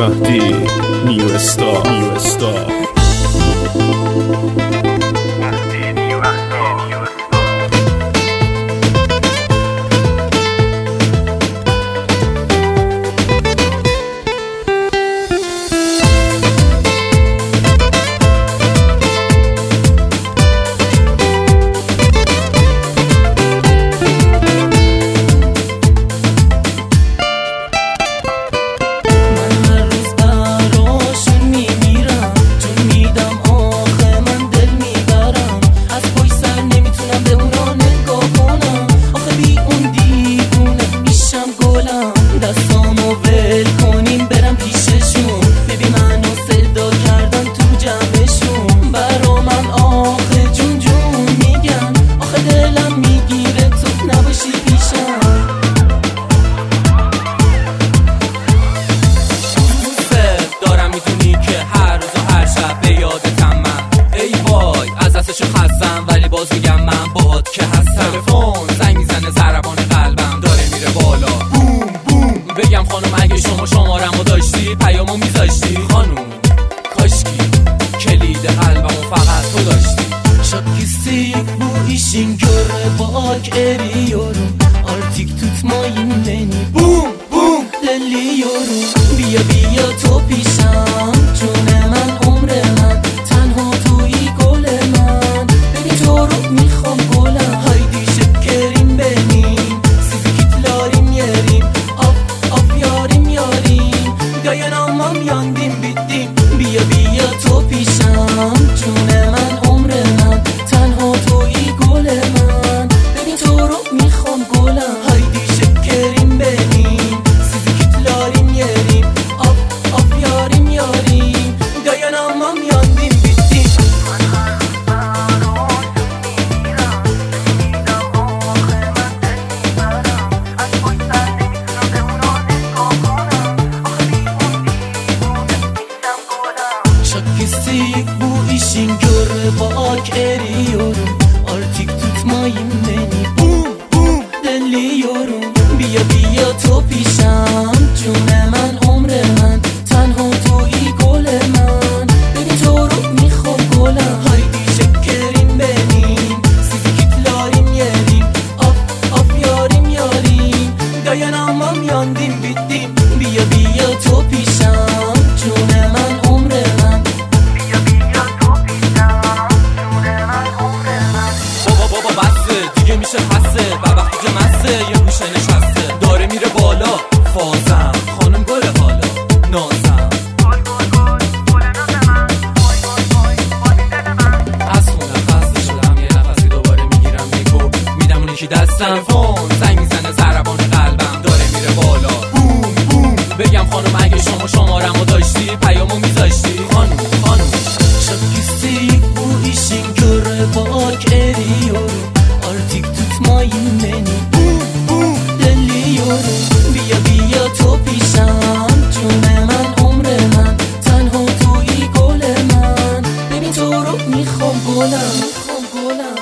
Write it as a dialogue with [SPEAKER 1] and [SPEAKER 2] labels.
[SPEAKER 1] Mahdi, newest star,
[SPEAKER 2] newest star.
[SPEAKER 3] gidişin göre bak eriyorum Artık tutmayın beni Bum bum Deliyorum beni Haydi şekerim benim kitlerim Biya yarim yarim dayanamam young büyük bu işin Gör bak eriyorum Artık tutmayın beni Bum bum denliyorum Biya biya top işan خودش حسه و وقتی که مسته یه گوشه نشسته داره میره بالا فازم خانم گل حالا نازم از خونه خسته شدم یه نفسی دوباره میگیرم میگو میدم اونی که دستم فون زنگ میزنه زربان قلبم داره میره بالا بوم بوم بگم خانم اگه شما و داشتی پیامو میذاشتی خانم خانم شب کسی گره باکه 好姑娘。